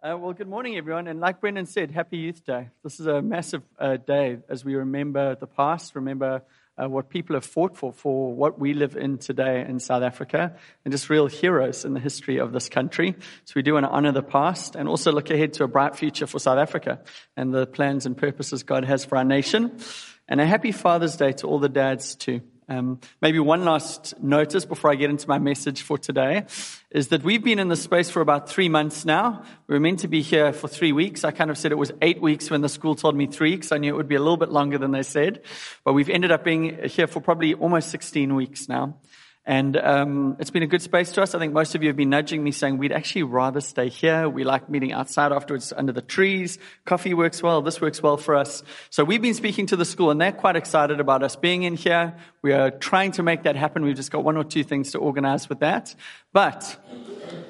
Uh, well, good morning, everyone. And like Brendan said, Happy Youth Day. This is a massive uh, day as we remember the past, remember uh, what people have fought for, for what we live in today in South Africa, and just real heroes in the history of this country. So we do want to honor the past and also look ahead to a bright future for South Africa and the plans and purposes God has for our nation. And a happy Father's Day to all the dads, too. Um, maybe one last notice before I get into my message for today is that we've been in this space for about three months now. We were meant to be here for three weeks. I kind of said it was eight weeks when the school told me three weeks. I knew it would be a little bit longer than they said, but we've ended up being here for probably almost 16 weeks now. And um, it's been a good space to us. I think most of you have been nudging me saying we'd actually rather stay here. We like meeting outside afterwards under the trees. Coffee works well. This works well for us. So we've been speaking to the school and they're quite excited about us being in here. We are trying to make that happen. We've just got one or two things to organize with that. But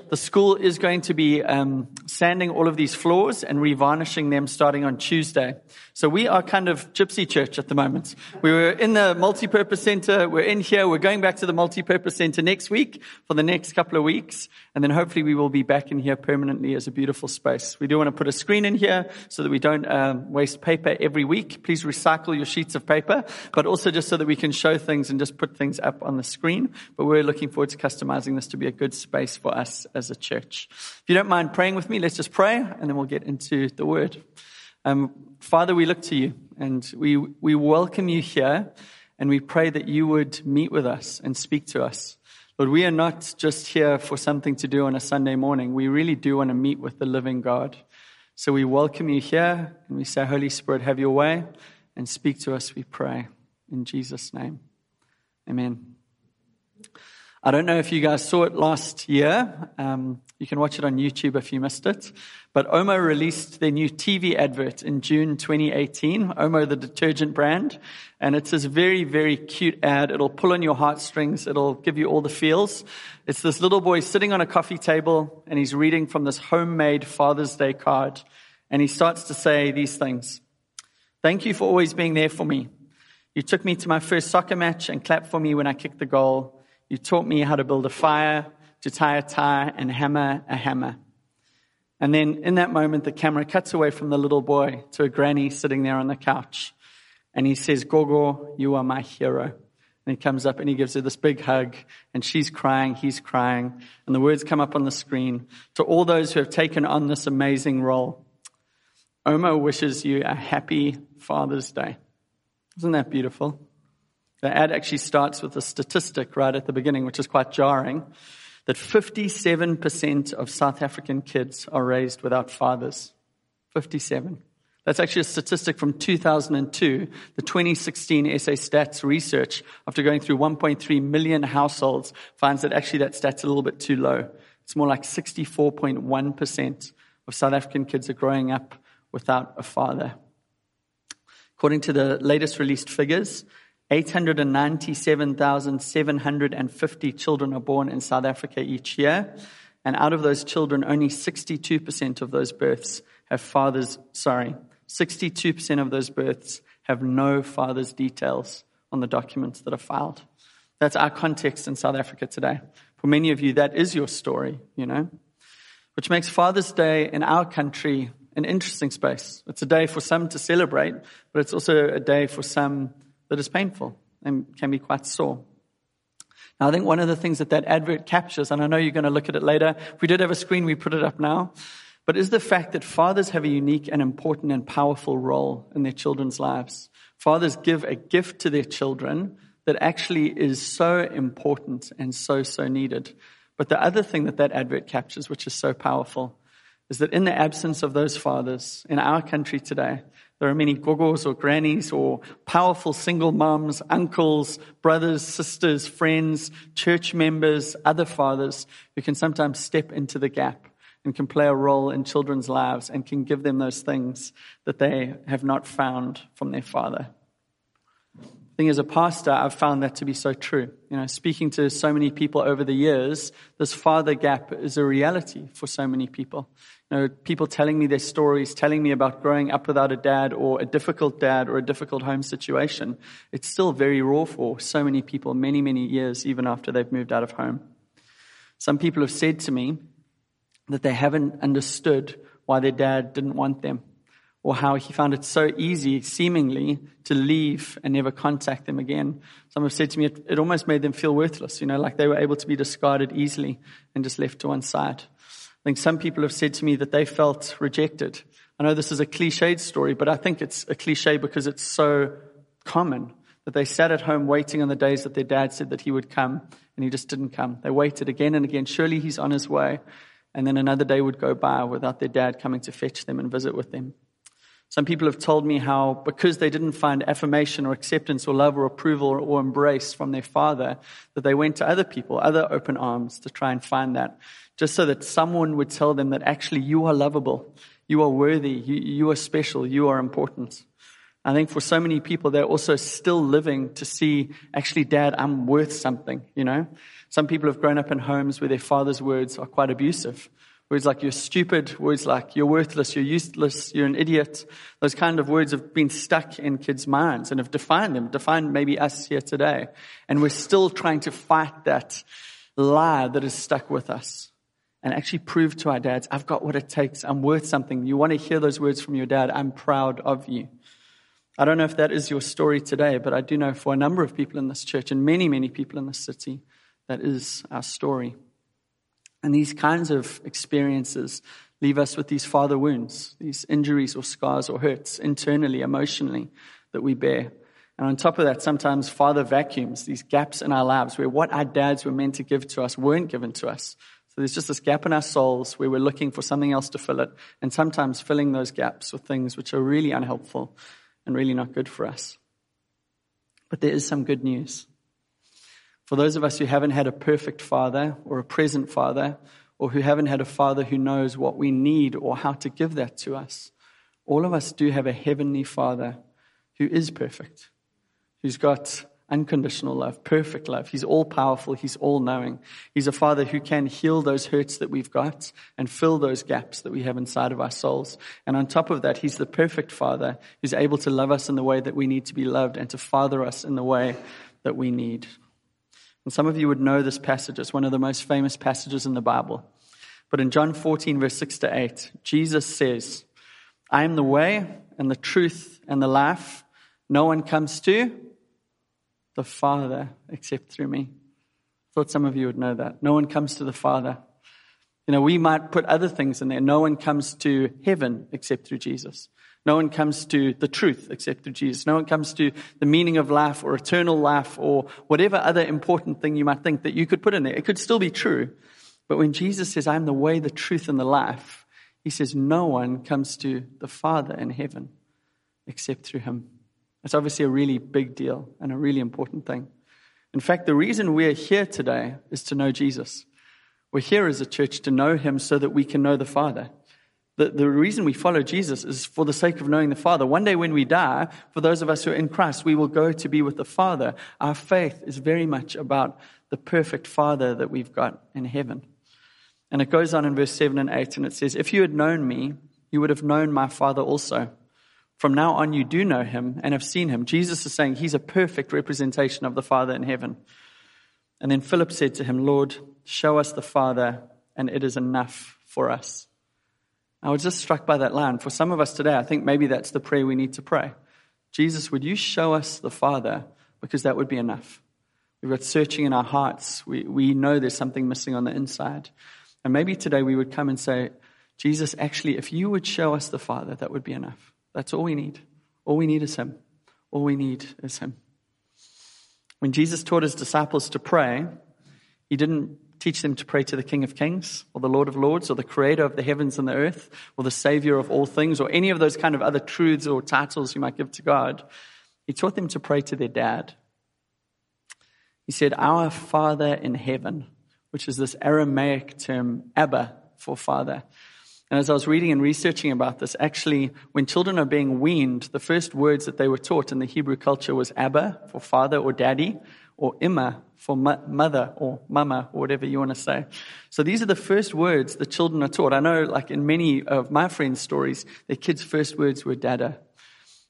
the school is going to be um, sanding all of these floors and revarnishing them starting on Tuesday. So we are kind of gypsy church at the moment. We were in the multi-purpose center. We're in here. We're going back to the multi-purpose center next week for the next couple of weeks. And then hopefully we will be back in here permanently as a beautiful space. We do want to put a screen in here so that we don't um, waste paper every week. Please recycle your sheets of paper, but also just so that we can show things and just put things up on the screen. But we're looking forward to customizing this to be a good space for us as a church. If you don't mind praying with me, let's just pray and then we'll get into the word. Um, Father, we look to you and we, we welcome you here and we pray that you would meet with us and speak to us. Lord, we are not just here for something to do on a Sunday morning. We really do want to meet with the living God. So we welcome you here and we say, Holy Spirit, have your way and speak to us, we pray. In Jesus' name. Amen. I don't know if you guys saw it last year. Um, you can watch it on YouTube if you missed it. But Omo released their new TV advert in June 2018. Omo, the detergent brand. And it's this very, very cute ad. It'll pull on your heartstrings. It'll give you all the feels. It's this little boy sitting on a coffee table and he's reading from this homemade Father's Day card. And he starts to say these things. Thank you for always being there for me. You took me to my first soccer match and clapped for me when I kicked the goal. You taught me how to build a fire, to tie a tie, and hammer a hammer. And then in that moment, the camera cuts away from the little boy to a granny sitting there on the couch. And he says, Gogo, you are my hero. And he comes up and he gives her this big hug. And she's crying, he's crying. And the words come up on the screen to all those who have taken on this amazing role. Omo wishes you a happy Father's Day. Isn't that beautiful? The ad actually starts with a statistic right at the beginning, which is quite jarring, that 57% of South African kids are raised without fathers. 57. That's actually a statistic from 2002. The 2016 SA Stats research, after going through 1.3 million households, finds that actually that stat's a little bit too low. It's more like 64.1% of South African kids are growing up without a father. According to the latest released figures, 897,750 children are born in South Africa each year. And out of those children, only 62% of those births have fathers, sorry, 62% of those births have no father's details on the documents that are filed. That's our context in South Africa today. For many of you, that is your story, you know, which makes Father's Day in our country an interesting space. It's a day for some to celebrate, but it's also a day for some that is painful and can be quite sore. Now, I think one of the things that that advert captures, and I know you're going to look at it later, if we did have a screen, we put it up now, but is the fact that fathers have a unique and important and powerful role in their children's lives. Fathers give a gift to their children that actually is so important and so, so needed. But the other thing that that advert captures, which is so powerful, is that in the absence of those fathers in our country today, there are many gogos or grannies or powerful single moms, uncles, brothers, sisters, friends, church members, other fathers who can sometimes step into the gap and can play a role in children's lives and can give them those things that they have not found from their father. I think as a pastor, I've found that to be so true. You know, speaking to so many people over the years, this father gap is a reality for so many people. You know, people telling me their stories, telling me about growing up without a dad or a difficult dad or a difficult home situation. It's still very raw for so many people, many, many years, even after they've moved out of home. Some people have said to me that they haven't understood why their dad didn't want them, or how he found it so easy, seemingly, to leave and never contact them again. Some have said to me it, it almost made them feel worthless, you know, like they were able to be discarded easily and just left to one side. I think some people have said to me that they felt rejected. I know this is a cliched story, but I think it's a cliche because it's so common that they sat at home waiting on the days that their dad said that he would come and he just didn't come. They waited again and again. Surely he's on his way. And then another day would go by without their dad coming to fetch them and visit with them. Some people have told me how because they didn't find affirmation or acceptance or love or approval or, embrace from their father, that they went to other people, other open arms to try and find that, just so that someone would tell them that actually you are lovable, you are worthy, you, you are special, you are important. I think for so many people, they're also still living to see, actually, dad, I'm worth something, you know? Some people have grown up in homes where their father's words are quite abusive. Words like you're stupid, words like you're worthless, you're useless, you're an idiot. Those kind of words have been stuck in kids' minds and have defined them, defined maybe us here today. And we're still trying to fight that lie that is stuck with us and actually prove to our dads, I've got what it takes. I'm worth something. You want to hear those words from your dad. I'm proud of you. I don't know if that is your story today, but I do know for a number of people in this church and many, many people in this city, that is our story. And these kinds of experiences leave us with these father wounds, these injuries or scars or hurts internally, emotionally that we bear. And on top of that, sometimes father vacuums, these gaps in our lives where what our dads were meant to give to us weren't given to us. So there's just this gap in our souls where we're looking for something else to fill it, and sometimes filling those gaps with things which are really unhelpful and really not good for us. But there is some good news. For those of us who haven't had a perfect father or a present father, or who haven't had a father who knows what we need or how to give that to us, all of us do have a heavenly father who is perfect, who's got unconditional love, perfect love. He's all powerful. He's all knowing. He's a father who can heal those hurts that we've got and fill those gaps that we have inside of our souls. And on top of that, he's the perfect father who's able to love us in the way that we need to be loved and to father us in the way that we need. And some of you would know this passage. It's one of the most famous passages in the Bible. But in John 14, verse 6 to 8, Jesus says, I am the way and the truth and the life. No one comes to the Father except through me. I thought some of you would know that. No one comes to the Father. You know, we might put other things in there. No one comes to heaven except through Jesus. No one comes to the truth except through Jesus. No one comes to the meaning of life or eternal life or whatever other important thing you might think that you could put in there. It could still be true. But when Jesus says, I am the way, the truth, and the life, he says, no one comes to the Father in heaven except through him. It's obviously a really big deal and a really important thing. In fact, the reason we're here today is to know Jesus. We're here as a church to know him so that we can know the Father. The, the reason we follow Jesus is for the sake of knowing the Father. One day when we die, for those of us who are in Christ, we will go to be with the Father. Our faith is very much about the perfect Father that we've got in heaven. And it goes on in verse 7 and 8, and it says, If you had known me, you would have known my Father also. From now on, you do know him and have seen him. Jesus is saying he's a perfect representation of the Father in heaven. And then Philip said to him, Lord, show us the Father, and it is enough for us. I was just struck by that line. For some of us today, I think maybe that's the prayer we need to pray. Jesus, would you show us the Father? Because that would be enough. We've got searching in our hearts. We, we know there's something missing on the inside. And maybe today we would come and say, Jesus, actually, if you would show us the Father, that would be enough. That's all we need. All we need is Him. All we need is Him. When Jesus taught His disciples to pray, He didn't teach them to pray to the King of Kings or the Lord of Lords or the Creator of the heavens and the earth or the Savior of all things or any of those kind of other truths or titles you might give to God. He taught them to pray to their dad. He said, Our Father in heaven, which is this Aramaic term, Abba, for Father. And as I was reading and researching about this, actually, when children are being weaned, the first words that they were taught in the Hebrew culture was Abba for father or daddy, or Imma for mother or mama, or whatever you want to say. So these are the first words the children are taught. I know, like in many of my friends' stories, their kids' first words were dada.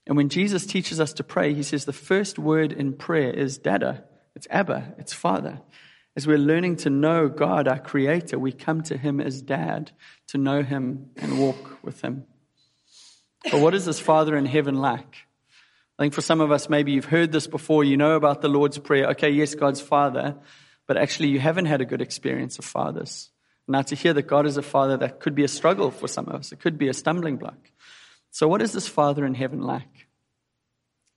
And when Jesus teaches us to pray, he says the first word in prayer is dada. It's Abba, it's Father. As we're learning to know God, our Creator, we come to Him as Dad to know Him and walk with Him. But what is this Father in heaven like? I think for some of us, maybe you've heard this before, you know about the Lord's Prayer. Okay, yes, God's Father, but actually you haven't had a good experience of fathers. Now, to hear that God is a Father, that could be a struggle for some of us, it could be a stumbling block. So, what is this Father in heaven like?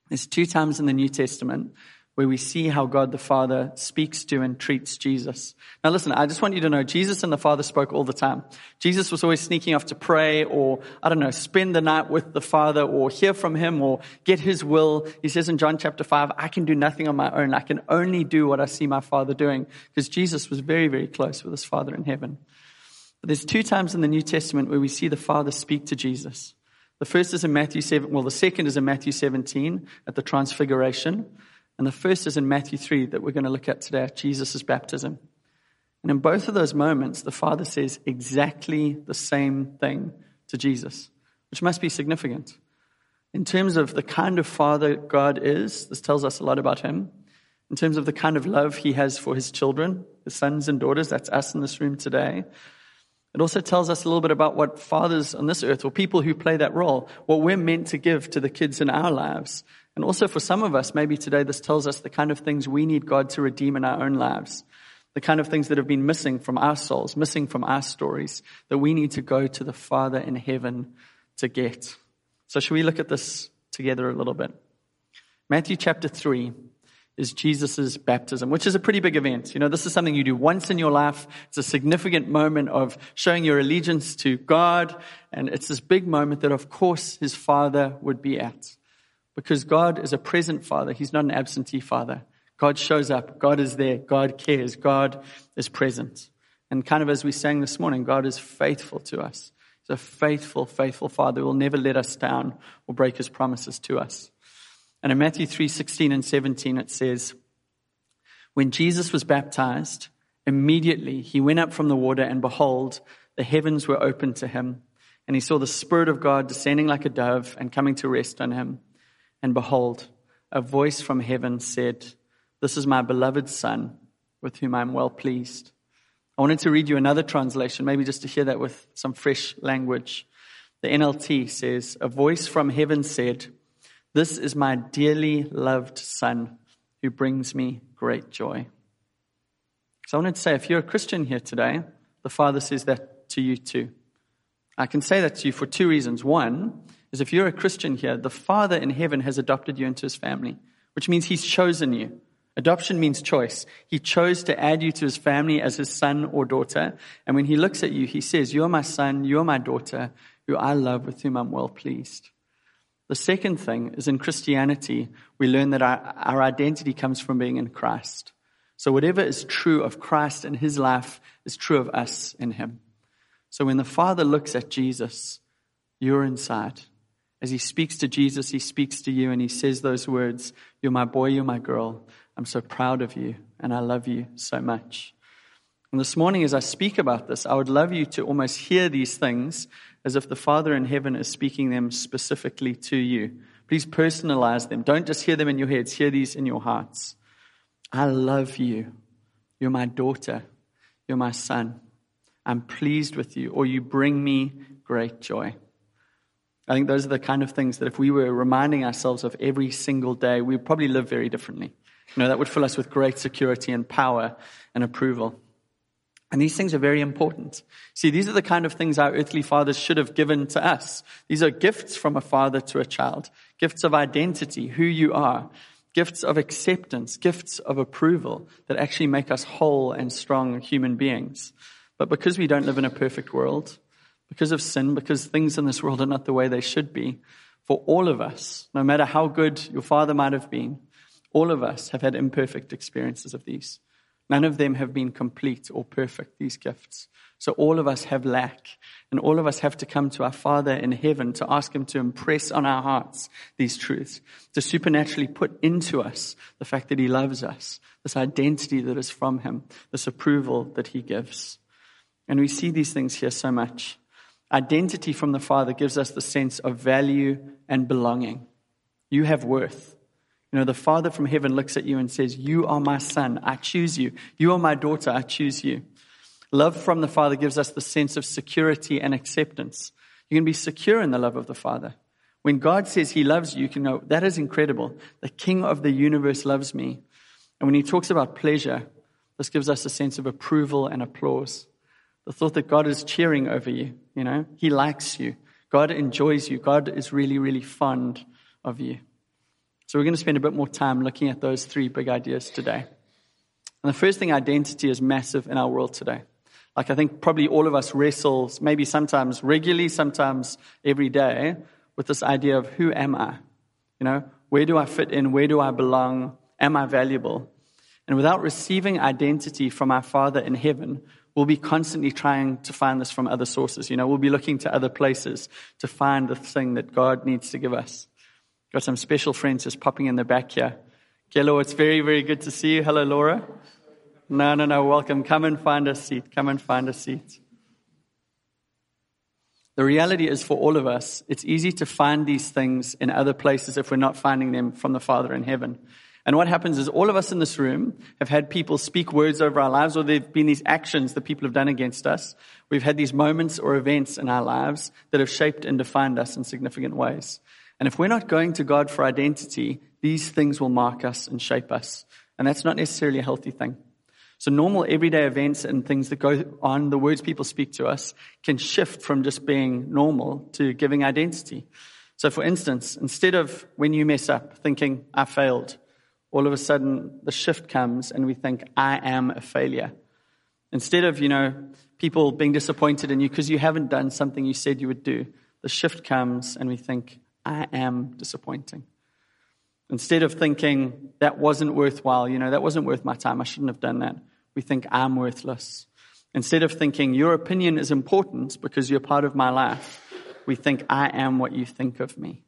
There's two times in the New Testament where we see how God the Father speaks to and treats Jesus. Now listen, I just want you to know Jesus and the Father spoke all the time. Jesus was always sneaking off to pray or, I don't know, spend the night with the Father or hear from Him or get His will. He says in John chapter 5, I can do nothing on my own. I can only do what I see my Father doing because Jesus was very, very close with His Father in heaven. But there's two times in the New Testament where we see the Father speak to Jesus. The first is in Matthew 7, well, the second is in Matthew 17 at the Transfiguration. And the first is in Matthew 3 that we're going to look at today Jesus' baptism. And in both of those moments, the Father says exactly the same thing to Jesus, which must be significant. In terms of the kind of Father God is, this tells us a lot about Him. In terms of the kind of love He has for His children, His sons and daughters, that's us in this room today. It also tells us a little bit about what fathers on this earth, or people who play that role, what we're meant to give to the kids in our lives. And also for some of us, maybe today this tells us the kind of things we need God to redeem in our own lives. The kind of things that have been missing from our souls, missing from our stories, that we need to go to the Father in heaven to get. So should we look at this together a little bit? Matthew chapter 3 is Jesus' baptism, which is a pretty big event. You know, this is something you do once in your life. It's a significant moment of showing your allegiance to God. And it's this big moment that, of course, his father would be at. Because God is a present father, He's not an absentee father. God shows up, God is there, God cares, God is present. And kind of as we sang this morning, God is faithful to us. He's a faithful, faithful father who will never let us down or break his promises to us. And in Matthew 3 16 and 17, it says, When Jesus was baptized, immediately he went up from the water, and behold, the heavens were opened to him. And he saw the Spirit of God descending like a dove and coming to rest on him. And behold, a voice from heaven said, This is my beloved Son, with whom I am well pleased. I wanted to read you another translation, maybe just to hear that with some fresh language. The NLT says, A voice from heaven said, This is my dearly loved Son, who brings me great joy. So I wanted to say, if you're a Christian here today, the Father says that to you too. I can say that to you for two reasons. One, is if you're a Christian here, the Father in heaven has adopted you into his family, which means he's chosen you. Adoption means choice. He chose to add you to his family as his son or daughter. And when he looks at you, he says, You are my son, you are my daughter, who I love, with whom I'm well pleased. The second thing is in Christianity, we learn that our, our identity comes from being in Christ. So whatever is true of Christ and his life is true of us in him. So when the Father looks at Jesus, you're inside. As he speaks to Jesus, he speaks to you and he says those words You're my boy, you're my girl. I'm so proud of you and I love you so much. And this morning, as I speak about this, I would love you to almost hear these things as if the Father in heaven is speaking them specifically to you. Please personalize them. Don't just hear them in your heads, hear these in your hearts. I love you. You're my daughter. You're my son. I'm pleased with you, or you bring me great joy. I think those are the kind of things that if we were reminding ourselves of every single day, we would probably live very differently. You know, that would fill us with great security and power and approval. And these things are very important. See, these are the kind of things our earthly fathers should have given to us. These are gifts from a father to a child, gifts of identity, who you are, gifts of acceptance, gifts of approval that actually make us whole and strong human beings. But because we don't live in a perfect world, because of sin, because things in this world are not the way they should be. For all of us, no matter how good your father might have been, all of us have had imperfect experiences of these. None of them have been complete or perfect, these gifts. So all of us have lack, and all of us have to come to our Father in heaven to ask Him to impress on our hearts these truths, to supernaturally put into us the fact that He loves us, this identity that is from Him, this approval that He gives. And we see these things here so much. Identity from the Father gives us the sense of value and belonging. You have worth. You know, the Father from heaven looks at you and says, You are my son. I choose you. You are my daughter. I choose you. Love from the Father gives us the sense of security and acceptance. You can be secure in the love of the Father. When God says He loves you, you can know that is incredible. The King of the universe loves me. And when He talks about pleasure, this gives us a sense of approval and applause. The thought that God is cheering over you, you know, He likes you. God enjoys you. God is really, really fond of you. So we're going to spend a bit more time looking at those three big ideas today. And the first thing, identity, is massive in our world today. Like I think probably all of us wrestle, maybe sometimes regularly, sometimes every day, with this idea of who am I? You know, where do I fit in? Where do I belong? Am I valuable? And without receiving identity from our Father in heaven, we'll be constantly trying to find this from other sources. You know, we'll be looking to other places to find the thing that God needs to give us. Got some special friends just popping in the back here. Hello, it's very, very good to see you. Hello, Laura. No, no, no, welcome. Come and find a seat. Come and find a seat. The reality is for all of us, it's easy to find these things in other places if we're not finding them from the Father in heaven. And what happens is all of us in this room have had people speak words over our lives, or there have been these actions that people have done against us. We've had these moments or events in our lives that have shaped and defined us in significant ways. And if we're not going to God for identity, these things will mark us and shape us. And that's not necessarily a healthy thing. So normal everyday events and things that go on, the words people speak to us, can shift from just being normal to giving identity. So for instance, instead of when you mess up thinking, I failed, all of a sudden the shift comes and we think, I am a failure. Instead of, you know, people being disappointed in you because you haven't done something you said you would do, the shift comes and we think, I am disappointing. Instead of thinking, that wasn't worthwhile, you know, that wasn't worth my time, I shouldn't have done that, we think, I'm worthless. Instead of thinking, your opinion is important because you're part of my life, we think, I am what you think of me.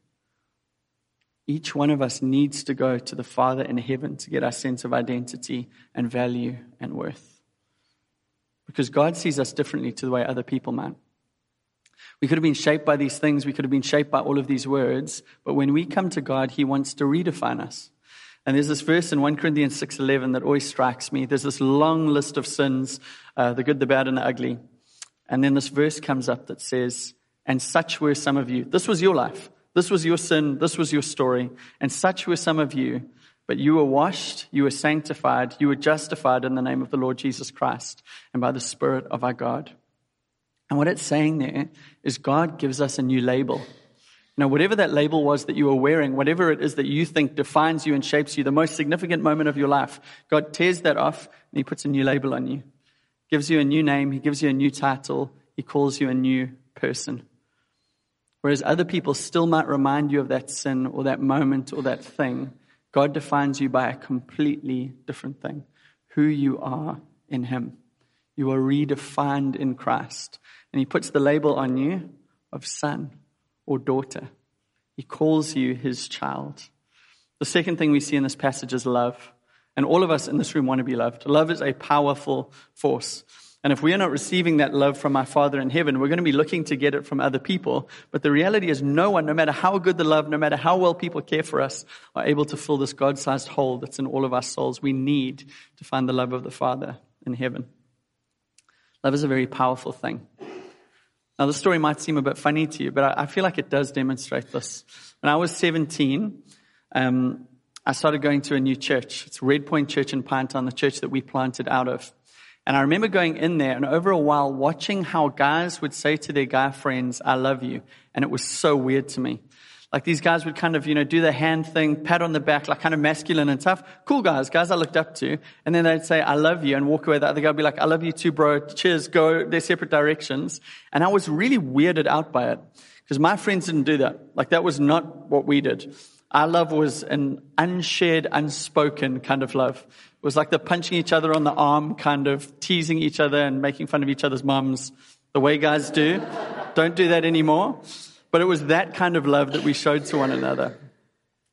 Each one of us needs to go to the Father in heaven to get our sense of identity and value and worth. Because God sees us differently to the way other people might. We could have been shaped by these things, we could have been shaped by all of these words, but when we come to God, He wants to redefine us. And there's this verse in 1 Corinthians 6.11 that always strikes me. There's this long list of sins, uh, the good, the bad, and the ugly. And then this verse comes up that says, and such were some of you. This was your life. This was your sin. This was your story. And such were some of you. But you were washed, you were sanctified, you were justified in the name of the Lord Jesus Christ and by the Spirit of our God. And what it's saying there is God gives us a new label. Now, whatever that label was that you were wearing, whatever it is that you think defines you and shapes you, the most significant moment of your life, God tears that off and He puts a new label on you. Gives you a new name, He gives you a new title, He calls you a new person. Whereas other people still might remind you of that sin or that moment or that thing, God defines you by a completely different thing who you are in Him. You are redefined in Christ. And He puts the label on you of son or daughter. He calls you his child. The second thing we see in this passage is love. And all of us in this room want to be loved. Love is a powerful force. And if we are not receiving that love from our Father in heaven, we're going to be looking to get it from other people. But the reality is, no one, no matter how good the love, no matter how well people care for us, are able to fill this God sized hole that's in all of our souls. We need to find the love of the Father in heaven. Love is a very powerful thing. Now, the story might seem a bit funny to you, but I, feel like it does demonstrate this. When I was 17, um, I started going to a new church. It's Red Point Church in Pinetown, the church that we planted out of. And I remember going in there and over a while watching how guys would say to their guy friends, I love you. And it was so weird to me. Like these guys would kind of, you know, do the hand thing, pat on the back, like kind of masculine and tough. Cool guys, guys I looked up to. And then they'd say, I love you and walk away. The other guy would be like, I love you too, bro. Cheers. Go their separate directions. And I was really weirded out by it because my friends didn't do that. Like that was not what we did. Our love was an unshared, unspoken kind of love. Was like the punching each other on the arm, kind of teasing each other and making fun of each other's mums, the way guys do. Don't do that anymore. But it was that kind of love that we showed to one another.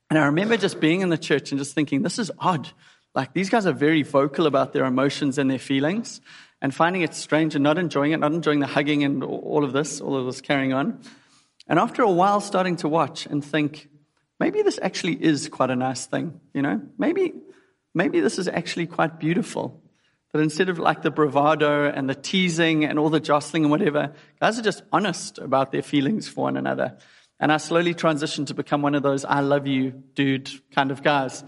And I remember just being in the church and just thinking, this is odd. Like these guys are very vocal about their emotions and their feelings and finding it strange and not enjoying it, not enjoying the hugging and all of this, all of this carrying on. And after a while, starting to watch and think, maybe this actually is quite a nice thing, you know? Maybe, maybe this is actually quite beautiful. That instead of like the bravado and the teasing and all the jostling and whatever, guys are just honest about their feelings for one another. And I slowly transitioned to become one of those I love you, dude kind of guys.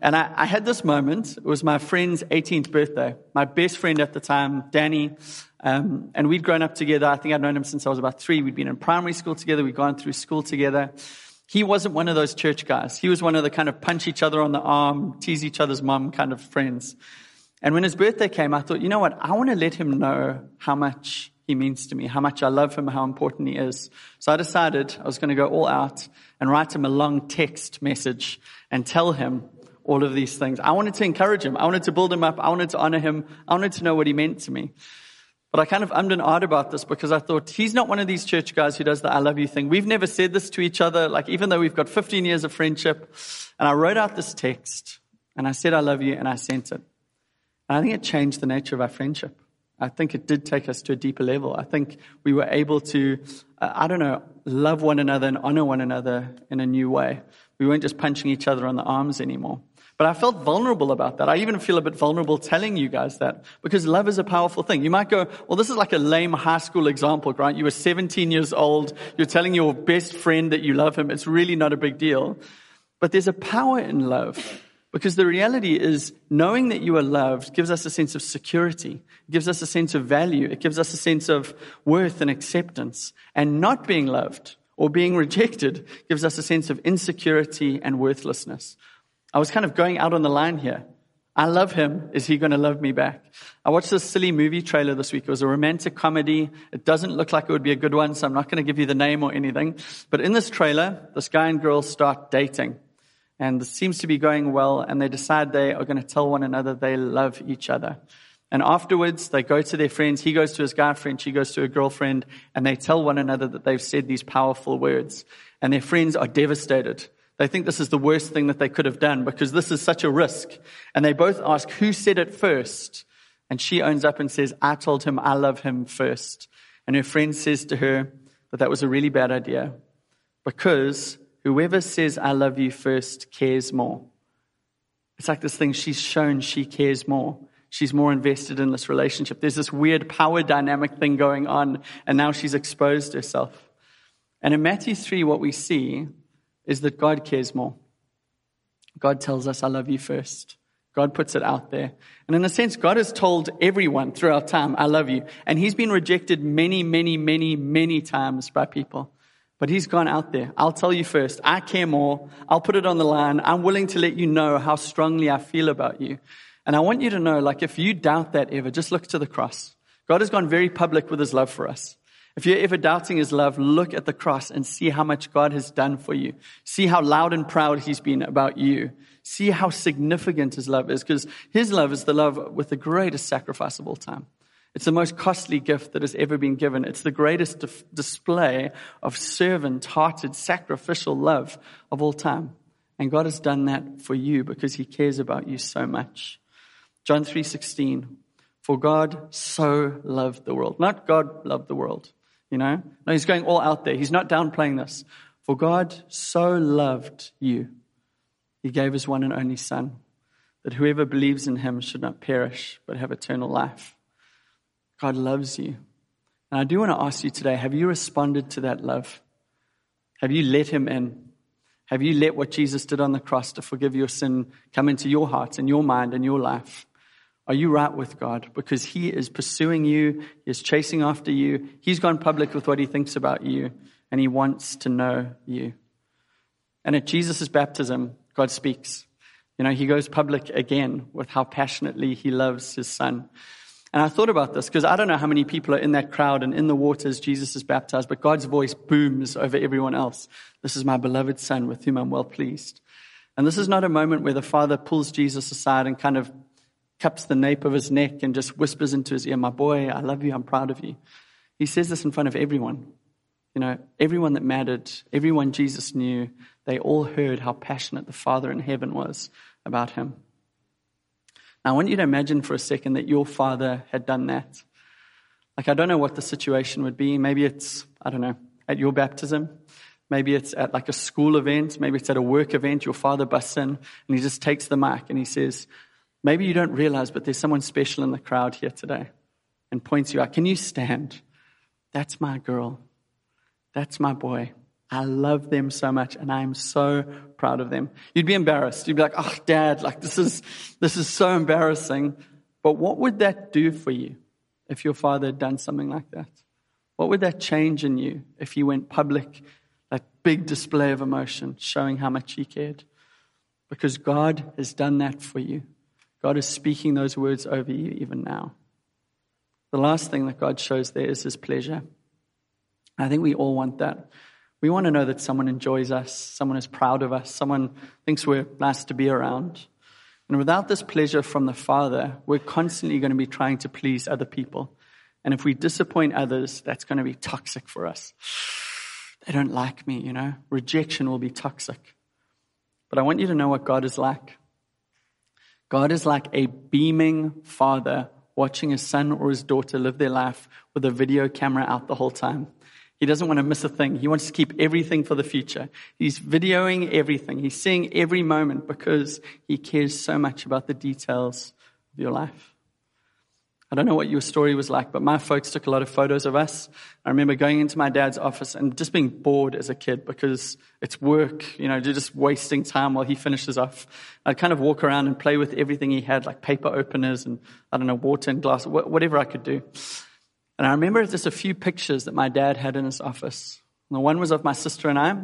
And I, I, had this moment. It was my friend's 18th birthday. My best friend at the time, Danny, um, and we'd grown up together. I think I'd known him since I was about three. We'd been in primary school together. We'd gone through school together. He wasn't one of those church guys. He was one of the kind of punch each other on the arm, tease each other's mum kind of friends. And when his birthday came, I thought, you know what? I want to let him know how much he means to me, how much I love him, how important he is. So I decided I was going to go all out and write him a long text message and tell him all of these things. I wanted to encourage him. I wanted to build him up. I wanted to honor him. I wanted to know what he meant to me. But I kind of ummed and ahed about this because I thought he's not one of these church guys who does the I love you thing. We've never said this to each other, like even though we've got 15 years of friendship. And I wrote out this text and I said, I love you, and I sent it. And I think it changed the nature of our friendship. I think it did take us to a deeper level. I think we were able to, uh, I don't know, love one another and honor one another in a new way. We weren't just punching each other on the arms anymore. But I felt vulnerable about that. I even feel a bit vulnerable telling you guys that because love is a powerful thing. You might go, well, this is like a lame high school example, Grant. You were 17 years old. You're telling your best friend that you love him. It's really not a big deal. But there's a power in love because the reality is knowing that you are loved gives us a sense of security. It gives us a sense of value. It gives us a sense of worth and acceptance. And not being loved or being rejected gives us a sense of insecurity and worthlessness. I was kind of going out on the line here. I love him. Is he going to love me back? I watched this silly movie trailer this week. It was a romantic comedy. It doesn't look like it would be a good one, so I'm not going to give you the name or anything. But in this trailer, this guy and girl start dating. And it seems to be going well, and they decide they are going to tell one another they love each other. And afterwards, they go to their friends. He goes to his guy friend, she goes to her girlfriend, and they tell one another that they've said these powerful words. And their friends are devastated. They think this is the worst thing that they could have done because this is such a risk. And they both ask, who said it first? And she owns up and says, I told him I love him first. And her friend says to her that that was a really bad idea because whoever says I love you first cares more. It's like this thing she's shown she cares more. She's more invested in this relationship. There's this weird power dynamic thing going on, and now she's exposed herself. And in Matthew 3, what we see is that God cares more. God tells us, I love you first. God puts it out there. And in a sense, God has told everyone throughout time, I love you. And he's been rejected many, many, many, many times by people. But he's gone out there. I'll tell you first. I care more. I'll put it on the line. I'm willing to let you know how strongly I feel about you. And I want you to know, like, if you doubt that ever, just look to the cross. God has gone very public with his love for us. If you're ever doubting his love, look at the cross and see how much God has done for you. See how loud and proud he's been about you. See how significant his love is, because his love is the love with the greatest sacrifice of all time. It's the most costly gift that has ever been given. It's the greatest display of servant hearted, sacrificial love of all time. And God has done that for you because he cares about you so much. John 3:16 For God so loved the world. Not God loved the world. You know? No, he's going all out there. He's not downplaying this. For God so loved you, he gave his one and only Son, that whoever believes in him should not perish, but have eternal life. God loves you. And I do want to ask you today have you responded to that love? Have you let him in? Have you let what Jesus did on the cross to forgive your sin come into your heart and your mind and your life? Are you right with God? Because He is pursuing you, He is chasing after you. He's gone public with what He thinks about you, and He wants to know you. And at Jesus' baptism, God speaks. You know, He goes public again with how passionately He loves His Son. And I thought about this because I don't know how many people are in that crowd and in the waters Jesus is baptized, but God's voice booms over everyone else. This is my beloved Son with whom I'm well pleased. And this is not a moment where the Father pulls Jesus aside and kind of cups the nape of his neck and just whispers into his ear, My boy, I love you, I'm proud of you. He says this in front of everyone. You know, everyone that mattered, everyone Jesus knew, they all heard how passionate the Father in heaven was about him. Now, I want you to imagine for a second that your father had done that. Like, I don't know what the situation would be. Maybe it's, I don't know, at your baptism. Maybe it's at like a school event. Maybe it's at a work event. Your father busts in and he just takes the mic and he says, Maybe you don't realize, but there's someone special in the crowd here today and points you out. Can you stand? That's my girl. That's my boy. I love them so much and I'm so proud of them. You'd be embarrassed. You'd be like, oh, dad, like this is, this is so embarrassing. But what would that do for you if your father had done something like that? What would that change in you if he went public, that big display of emotion, showing how much he cared? Because God has done that for you. God is speaking those words over you even now. The last thing that God shows there is his pleasure. I think we all want that. We want to know that someone enjoys us, someone is proud of us, someone thinks we're nice to be around. And without this pleasure from the Father, we're constantly going to be trying to please other people. And if we disappoint others, that's going to be toxic for us. They don't like me, you know. Rejection will be toxic. But I want you to know what God is like. God is like a beaming father watching his son or his daughter live their life with a video camera out the whole time. He doesn't want to miss a thing. He wants to keep everything for the future. He's videoing everything. He's seeing every moment because he cares so much about the details of your life. I don't know what your story was like, but my folks took a lot of photos of us. I remember going into my dad's office and just being bored as a kid because it's work, you know, just wasting time while he finishes off. I'd kind of walk around and play with everything he had, like paper openers and, I don't know, water and glass, whatever I could do. And I remember just a few pictures that my dad had in his office. The one was of my sister and I.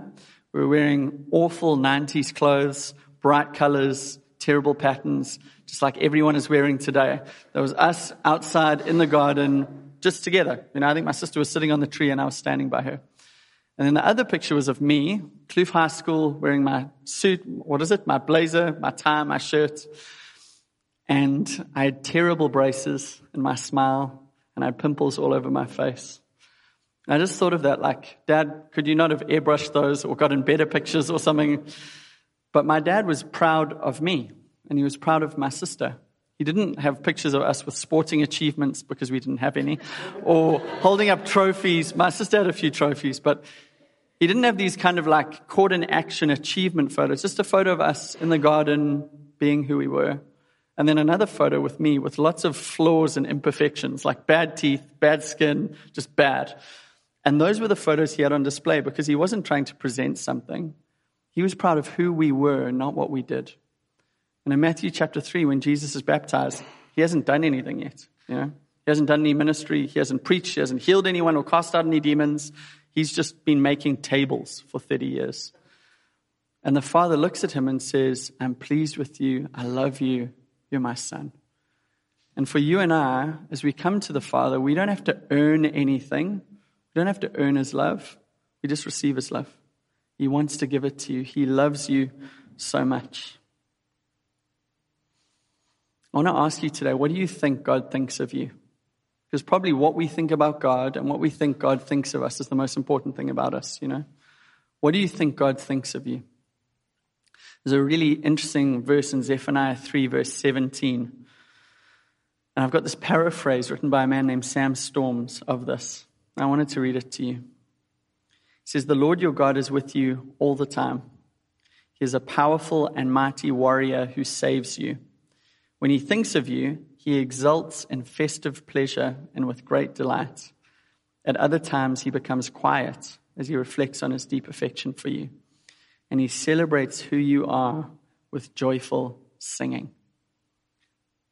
We were wearing awful 90s clothes, bright colors, terrible patterns, just like everyone is wearing today. There was us outside in the garden, just together. You know, I think my sister was sitting on the tree and I was standing by her. And then the other picture was of me, Kloof High School, wearing my suit, what is it? My blazer, my tie, my shirt. And I had terrible braces and my smile and I had pimples all over my face. And I just thought of that like, Dad, could you not have airbrushed those or gotten better pictures or something? But my dad was proud of me and he was proud of my sister. He didn't have pictures of us with sporting achievements because we didn't have any or holding up trophies. My sister had a few trophies, but he didn't have these kind of like caught in action achievement photos, just a photo of us in the garden being who we were. And then another photo with me with lots of flaws and imperfections, like bad teeth, bad skin, just bad. And those were the photos he had on display because he wasn't trying to present something. He was proud of who we were, not what we did. And in Matthew chapter 3, when Jesus is baptized, he hasn't done anything yet. You know? He hasn't done any ministry. He hasn't preached. He hasn't healed anyone or cast out any demons. He's just been making tables for 30 years. And the father looks at him and says, I'm pleased with you. I love you. You're my son. And for you and I, as we come to the Father, we don't have to earn anything. We don't have to earn his love. We just receive his love. He wants to give it to you. He loves you so much. I want to ask you today what do you think God thinks of you? Because probably what we think about God and what we think God thinks of us is the most important thing about us, you know? What do you think God thinks of you? There's a really interesting verse in Zephaniah 3, verse 17. And I've got this paraphrase written by a man named Sam Storms of this. I wanted to read it to you. Says, The Lord your God is with you all the time. He is a powerful and mighty warrior who saves you. When he thinks of you, he exults in festive pleasure and with great delight. At other times, he becomes quiet as he reflects on his deep affection for you. And he celebrates who you are with joyful singing.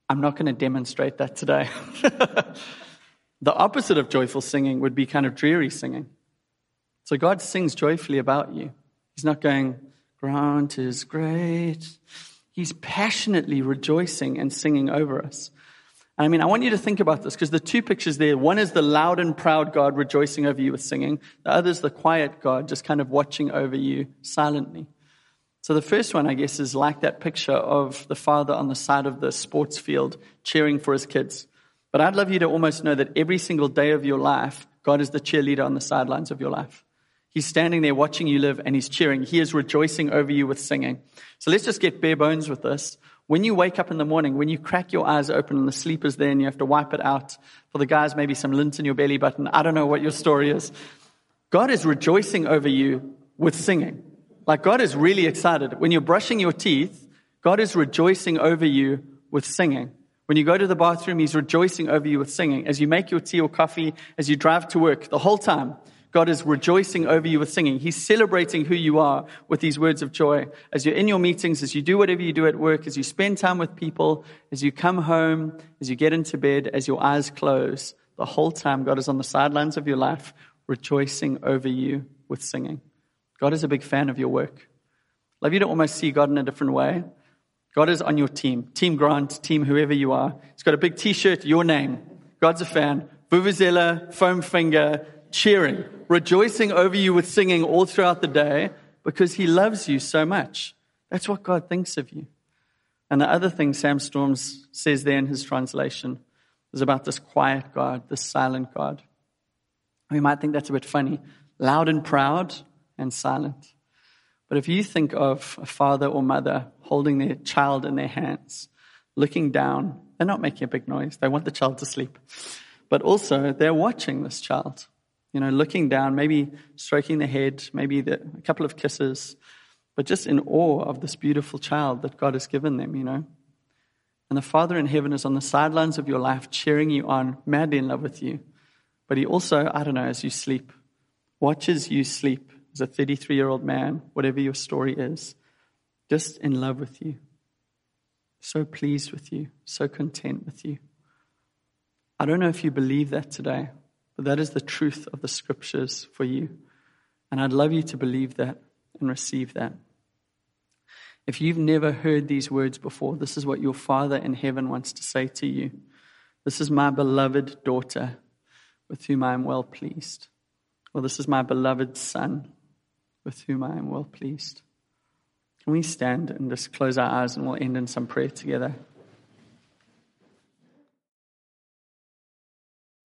I'm not going to demonstrate that today. the opposite of joyful singing would be kind of dreary singing. So God sings joyfully about you. He's not going, Grant is great. He's passionately rejoicing and singing over us. I mean, I want you to think about this because the two pictures there one is the loud and proud God rejoicing over you with singing, the other is the quiet God just kind of watching over you silently. So the first one, I guess, is like that picture of the father on the side of the sports field cheering for his kids. But I'd love you to almost know that every single day of your life, God is the cheerleader on the sidelines of your life. He's standing there watching you live and he's cheering. He is rejoicing over you with singing. So let's just get bare bones with this. When you wake up in the morning, when you crack your eyes open and the sleep is there and you have to wipe it out, for the guys, maybe some lint in your belly button. I don't know what your story is. God is rejoicing over you with singing. Like God is really excited. When you're brushing your teeth, God is rejoicing over you with singing. When you go to the bathroom, He's rejoicing over you with singing. As you make your tea or coffee, as you drive to work, the whole time, God is rejoicing over you with singing. He's celebrating who you are with these words of joy. As you're in your meetings, as you do whatever you do at work, as you spend time with people, as you come home, as you get into bed, as your eyes close, the whole time God is on the sidelines of your life, rejoicing over you with singing. God is a big fan of your work. Love you to almost see God in a different way. God is on your team. Team Grant, team whoever you are. He's got a big t-shirt, your name. God's a fan. Vuvuzela, foam finger, cheering, rejoicing over you with singing all throughout the day because he loves you so much. That's what God thinks of you. And the other thing Sam Storms says there in his translation is about this quiet God, this silent God. We might think that's a bit funny. Loud and proud and silent. But if you think of a father or mother holding their child in their hands, looking down, they're not making a big noise. They want the child to sleep. But also, they're watching this child you know, looking down, maybe stroking the head, maybe the, a couple of kisses, but just in awe of this beautiful child that God has given them, you know. And the Father in heaven is on the sidelines of your life, cheering you on, madly in love with you. But He also, I don't know, as you sleep, watches you sleep as a 33 year old man, whatever your story is, just in love with you, so pleased with you, so content with you. I don't know if you believe that today. That is the truth of the scriptures for you. And I'd love you to believe that and receive that. If you've never heard these words before, this is what your Father in heaven wants to say to you. This is my beloved daughter with whom I am well pleased. Or this is my beloved Son with whom I am well pleased. Can we stand and just close our eyes and we'll end in some prayer together?